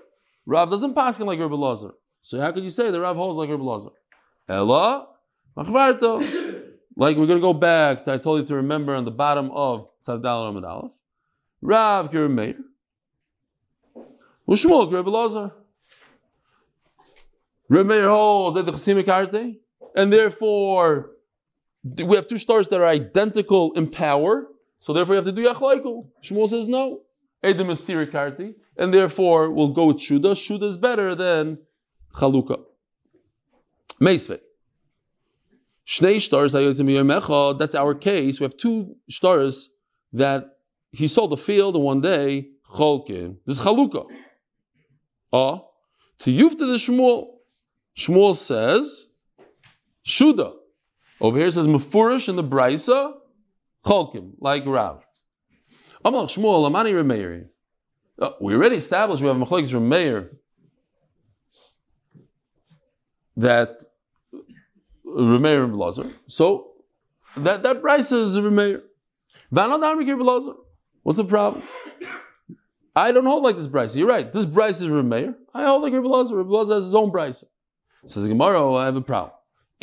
Rav doesn't pass him like Rabbi Lazar. So how could you say the Rav holds like Rabbi Lazar? Ella, machvarto. Like we're going to go back to, I told you to remember on the bottom of Tzadal Amid Aleph. Rav Kirim Meir. Ushmuel Rabbi Lazar. Remeir hold that the Chassimic Arte, and therefore we have two stars that are identical in power, so therefore you have to do Yachlaiku. Shmuel says no. Edom is Sirik Arte, and therefore we'll go with Shuda. Shuda is better than Chaluka. Meisve. Shnei stars, that's our case. We have two stars that he sold the field one day, Cholkin. This is Chaluka. Ah, to Yufta the Shmuel. Shmuel says, Shuda. Over here it says Mefurish in the Brisa, Cholkim, like Rav. Amal Shmuel, Amani Remeir. Uh, we already established we have Machlekes Remeir that Remeir and Lazar. So that, that Brisa is Remeir. What's the problem? I don't hold like this Brisa. You're right. This Brisa is Remeir. I hold like Rabbi Lazar. Has his own Brisa. Says the Gemara, oh, I have a problem.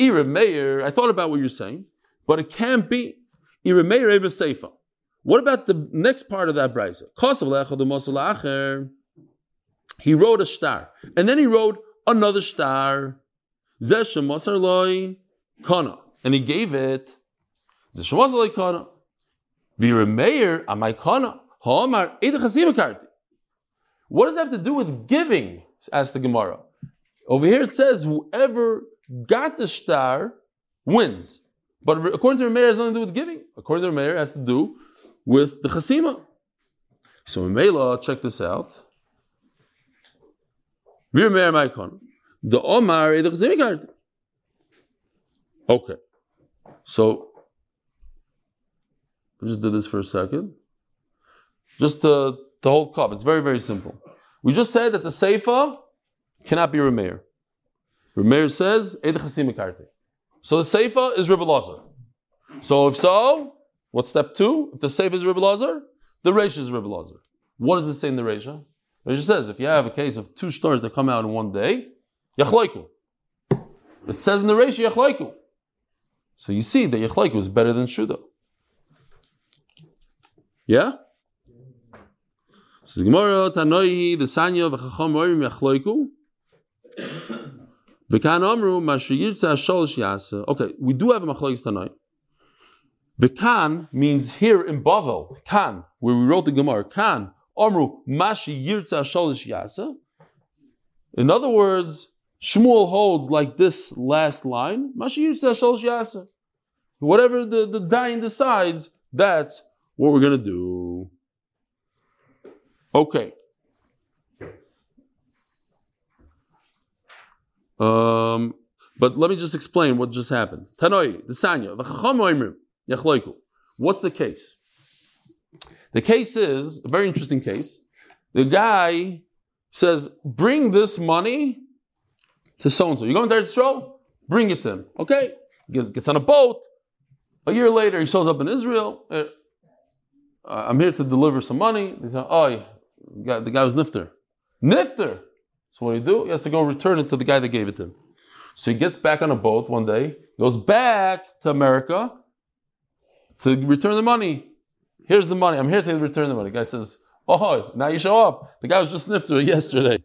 Ira Meir, I thought about what you're saying, but it can't be. Ira Meir Seifa. What about the next part of that brisa? He wrote a star, and then he wrote another star. Kana, and he gave it. Kana. Vira Meir amai kana. What does that have to do with giving? Asked the Gemara. Over here it says whoever got the star wins. But according to Rameir, has nothing to do with giving. According to Rameir, has to do with the chasima. So Mela, check this out. Vir Meir Maikon. The Omar the chasima card. Okay. So I just did this for a second. Just to, to hold cup. It's very, very simple. We just said that the Seifa cannot be Rameir. Rameir says, Eid. So the Seifa is Rebbe. So if so, What's step two? If the Seifa is Rebbe the Reisha is Rebbe. What does it say in the Reisha? Reisha says if you have a case of two stars that come out in one day, Yachlaiku. It says in the Reisha Yachlaiku. So you see that Yachlaiku is better than Shuda. Yeah? Says Gemara, Tanoi, the Sanya, V'chacham Orim Yachlaiku. V'kan Amru, Mashiyirtza Sholosh Yasa. Okay, we do have a Machlokes Tanoi. V'kan means here in Bavel, Kan, where we wrote the Gemara, Kan, Amru, Mashi Yirtza Sholish Yasa. In other words, Shmuel holds like this last line, Mashi Yirtza Sholish Yasa. Whatever the, the Dain decides, that's what we're going to do. Okay. Um, but let me just explain what just happened. Tanoi, the Sanya, V'chacham Oimrim, Yachloiku. What's the case? The case is a very interesting case. The guy says, "Bring this money to so and so. You're going to Israel? Bring it to him." Okay. Gets on a boat. A year later, he shows up in Israel. Uh, I'm here to deliver some money. They say, "Oh, the the guy was nifter." Nifter. So what do you do? He has to go return it to the guy that gave it to him. So he gets back on a boat one day, goes back to America to return the money. Here's the money. I'm here to return the money. The guy says, Oh, now you show up. The guy was just snifter yesterday.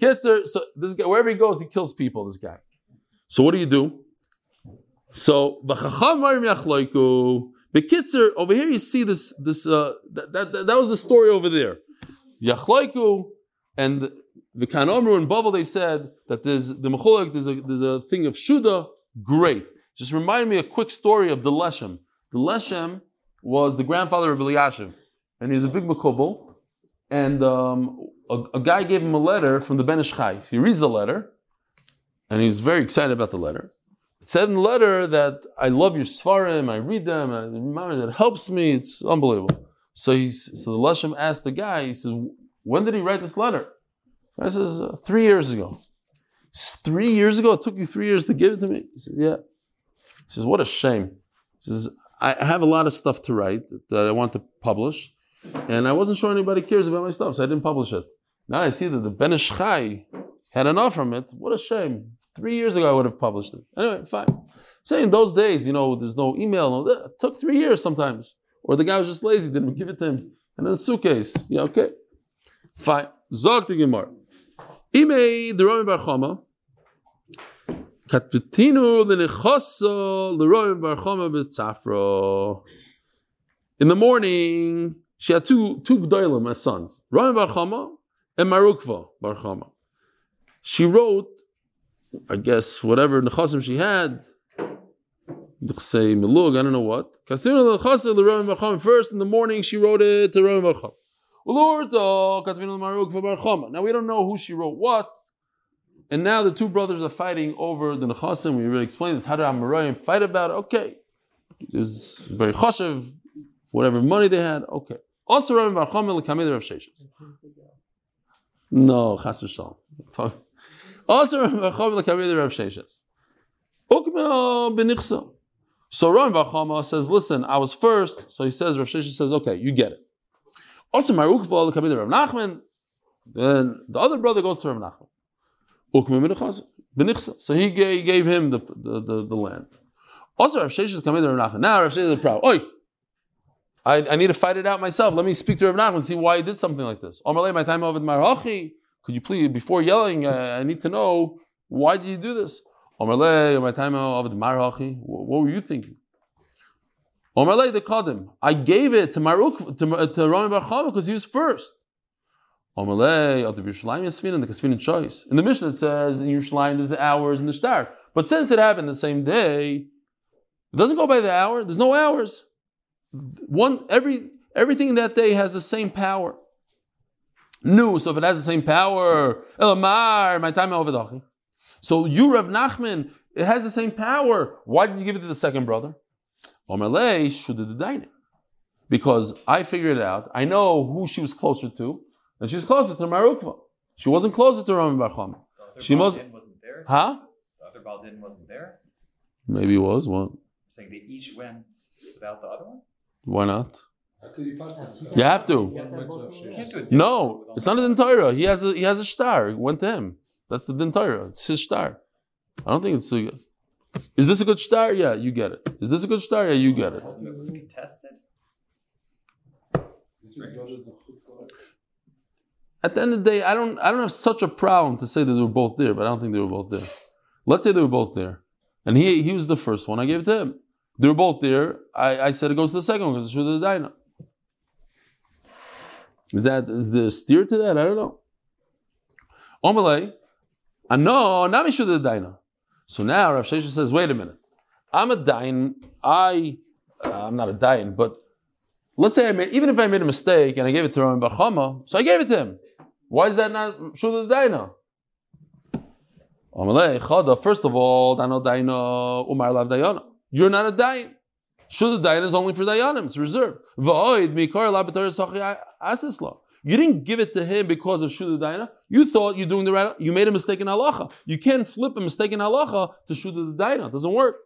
Kitzer, so this guy, wherever he goes, he kills people, this guy. So what do you do? So the Bekitzer, over here you see this, this uh, that, that, that was the story over there. Yachloiku and the Kanomru and Bavel, they said that there's the Mecholek, there's a, there's a thing of Shuda, great. Just remind me a quick story of the Leshem. The Leshem was the grandfather of Eliashiv, and he was a big Makubal, and um, a, a, guy gave him a letter from the Ben Ish Chai. He reads the letter, and he's very excited about the letter. It said in the letter that I love your Svarim, I read them, remember it helps me, it's unbelievable. So he's so the Leshem asked the guy, he says, When did he write this letter? Guy says, uh, three years ago. Three years ago? It took you three years to give it to me? He says, Yeah. He says, What a shame. He says, I have a lot of stuff to write that I want to publish, and I wasn't sure anybody cares about my stuff, so I didn't publish it. Now I see that the Ben Ish Chai had enough from it. What a shame. Three years ago I would have published it. Anyway, fine. Say in those days, you know, there's no email. No, it took three years sometimes. Or the guy was just lazy, didn't give it to him. And in a suitcase. Yeah, okay. Fine. Zog the Gemara. The Roman Bar l'roim bar. In the morning, she had two two gdolim as sons, Roim bar chama and Mar Ukva bar chama. She wrote, I guess, whatever nechosim she had. Say milug, I don't know what. First in the morning, she wrote it to Roim bar chama. Uh, now we don't know who she wrote what. And now the two brothers are fighting over the Nechasim. We already explained this. How did Amoraim fight about it? Okay. It was very choshev, whatever money they had. Okay. Also, Rabbi Bar Chomel l'kamid Rav Sheshes. No, chas v'shalom. Also, Rabbi Bar Chomel l'kamid Rav Sheshes. Ukmel b'nichsa. So Rabbi Bar Chomel says, listen, I was first. So he says, Rav Sheshes says, okay, you get it. Also, Mar Ukva l'kamid Rav Nachman. Then the other brother goes to Rav Nachman. So he gave, he gave him the, the, the, the land. Also, Rav Sheshes come in to Rav Nachman. Now Rav Sheshes is proud. Oi, I, I need to fight it out myself. Let me speak to Rav Nachman and see why he did something like this. my time over Marachi. Could you please, before yelling, uh, I need to know why did you do this? my time over Marachi. What were you thinking? They called him. I gave it to Maruk to, to Rami Bar because he was first. Omalei, Alter Yerushalayim Yasvin, and the Kasvin choice. In the Mishnah it says in Yerushalayim there's hours in the star. But since it happened the same day, it doesn't go by the hour. There's no hours. One every everything in that day has the same power. No, so if it has the same power, Elamar, my time over So you Rav Nachman, it has the same power. Why did you give it to the second brother? Omalei should do the Because I figured it out. I know who she was closer to. And she's closer to Mar Ukva. She wasn't closer to Rami Bar Chama. She was. wasn't there. Huh? The other Baldin wasn't there. Maybe it was one. Saying they each went without the other one. Why not? You? You have to. You have to have both meanings. No, it's not a din Torah. He has a he has a star. It went to him. That's the din Torah. It's his star. I don't think it's a. Is this a good star? Yeah, you get it. Is this a good star? Yeah, you get it. At the end of the day, I don't I don't have such a problem to say that they were both there, but I don't think they were both there. Let's say they were both there, and he he was the first one. I gave it to him. They were both there. I, I said it goes to the second one because it's through the dina. Is that is there steer to that? I don't know. Omelay, I know, not me the dina. So now Rav Shesha says, wait a minute. I'm a dain. I, uh, I'm not a dain, but let's say I made, even if I made a mistake and I gave it to Rabbi Bachama, so I gave it to him. Why is that not Shuda Daina? Amalei, Chada, first of all, Daina, Umar Lav Dayana. You're not a Dain. Shuda Daina is only for Dayanim, it's reserved. Sachi Asisla. You didn't give it to him because of Shuda Daina. You thought you're doing the right, you made a mistake in halacha. You can't flip a mistake in halacha to Shuda Daina. It doesn't work.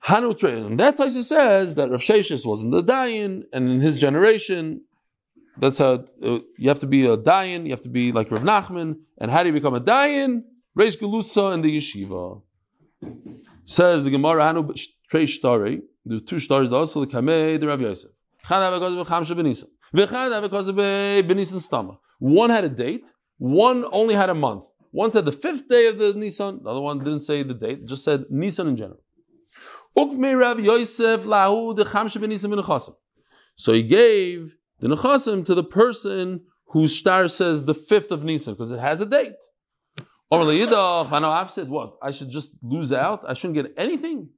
Hanu. And that Taisa says that Rav Sheshis wasn't the Dayan, and in his generation, that's how uh, you have to be a Dayan, you have to be like Rav Nachman. And how do you become a Dayan? Reish Gelusa in the yeshiva. Says the Gemara Hanu Trei Shtari. There's two stars, the also the Kamei, the Rav Yosef. One had a date, one only had a month. One said the fifth day of the Nisan, the other one didn't say the date, just said Nisan in general. So he gave the Nechasim to the person whose star says the fifth of Nisan, because it has a date. I've said what? I should just lose out? I shouldn't get anything.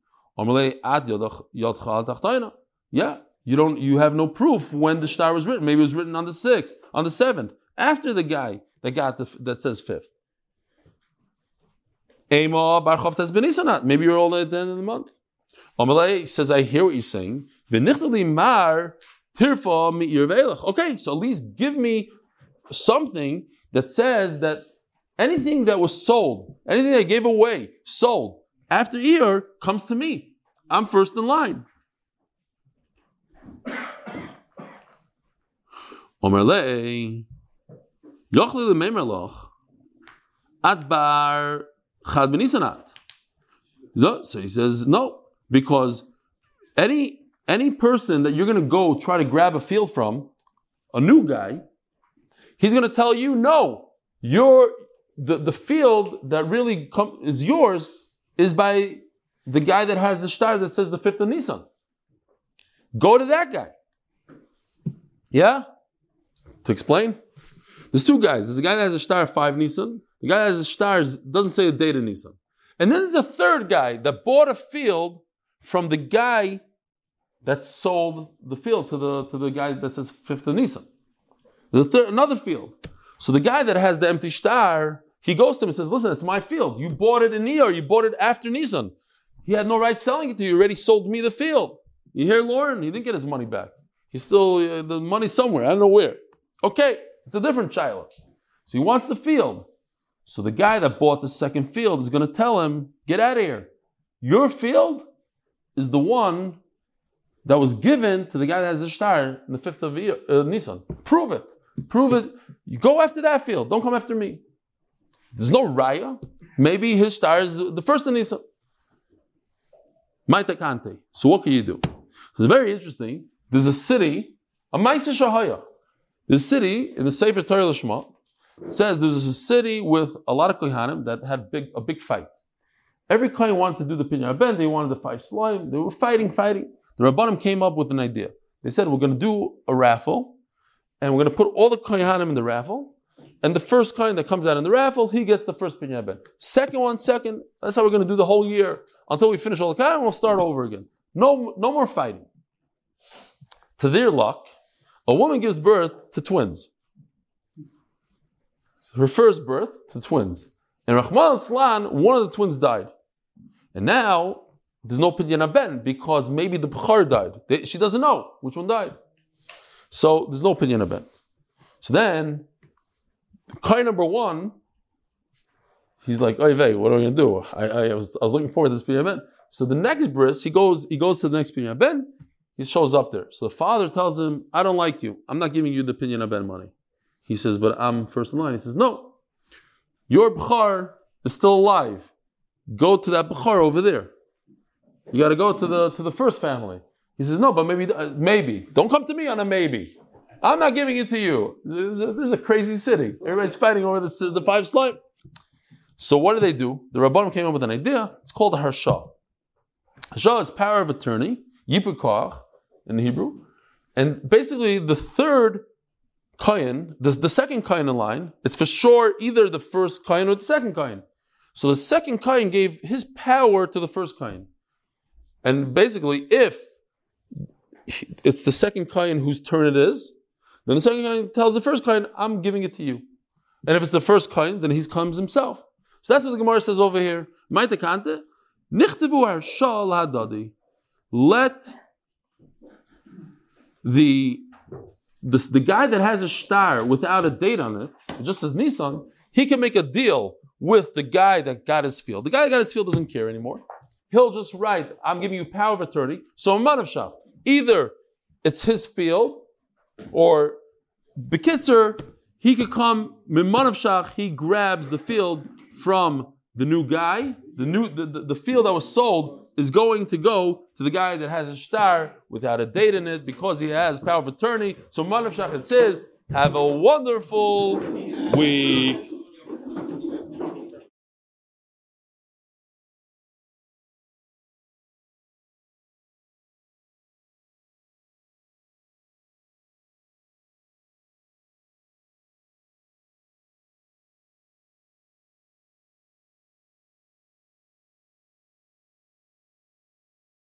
Yeah, you don't. You have no proof when the star was written. Maybe it was written on the sixth, on the seventh, after the guy that got the that says fifth. Ema bar Chavtas benisanat. Maybe you're only at the end of the month. Amalei says, I hear what you're saying. V'nichdali mar tirfa mi'ir ve'elach. Okay, so at least give me something that says that anything that was sold, anything I gave away, sold after ear comes to me. I'm first in line. Omerlei, yochli lememerloch, adbar chad benisanat. No, so he says no, because any any person that you're going to go try to grab a field from, a new guy, he's going to tell you no. Your the, the field that really com- is yours is by the guy that has the star that says the fifth of Nissan. Go to that guy. Yeah? To explain? There's two guys. There's a guy that has a star five Nissan. The guy that has a star doesn't say a date of Nissan. And then there's a third guy that bought a field from the guy that sold the field to the to the guy that says fifth of Nissan. Third, another field. So the guy that has the empty star, he goes to him and says, "Listen, it's my field. You bought it in Iyar. You bought it after Nissan. He had no right selling it to you. You already sold me the field. You hear, Lauren? He didn't get his money back. He's still uh, the money somewhere. I don't know where. Okay, it's a different child. So he wants the field. So the guy that bought the second field is going to tell him, "Get out of here. Your field is the one that was given to the guy that has the star in the fifth of uh, Nissan. Prove it. Prove it. You go after that field. Don't come after me. There's no raya. Maybe his star is the first in Nissan. Maita Kante. So what can you do? It's very interesting. There's a city, a Maisa Shahaya. This city in the Sefer Torah Lishma says there's a city with a lot of kohanim that had big, a big fight. Every kohen wanted to do the Pidyon Ben, they wanted the five slime, they were fighting, fighting. The Rabbanim came up with an idea. They said, we're going to do a raffle, and we're going to put all the kohanim in the raffle, and the first kohen that comes out in the raffle, he gets the first Pidyon Ben. Second one, second, that's how we're going to do the whole year. Until we finish all the kohanim, we'll start over again. No, no more fighting. To their luck, a woman gives birth to twins. Her first birth to twins. And Rahman al one of the twins died. And now there's no Pidyon Ben because maybe the Bchar died. They, she doesn't know which one died. So there's no Pidyon Ben. So then, Kai number one, he's like, "Oy vey, what are we gonna do?" I, I, was I was looking forward to this Piriya Ben. So the next bris, he goes he goes to the next Piriya Ben. He shows up there. So the father tells him, "I don't like you. I'm not giving you the Piriya Ben money." He says, "But I'm first in line." He says, "No, your bchar is still alive. Go to that bchar over there. You got to go to the to the first family." He says, "No, but maybe uh, maybe. Don't come to me on a maybe." I'm not giving it to you. This is a, this is a crazy city. Everybody's fighting over this, the five slime. So what do they do? The Rabbanim came up with an idea. It's called a harsha. Harsha is power of attorney, yipukach in Hebrew. And basically the third kain, the, the second kain in line, it's for sure either the first kain or the second kain. So the second kain gave his power to the first kain. And basically, if it's the second kain whose turn it is, then the second kain tells the first kain, I'm giving it to you. And if it's the first kain, then he comes himself. So that's what the Gemara says over here. Let the, the the guy that has a star without a date on it, just as Nissan, he can make a deal with the guy that got his field. The guy that got his field doesn't care anymore. He'll just write, I'm giving you power of attorney. So a man of shaf. Either it's his field or Bekitzer, he could come, Mimanav Shach, he grabs the field from the new guy. The new the, the, the field that was sold is going to go to the guy that has a star without a date in it because he has power of attorney. So Manav Shach, it says, have a wonderful week.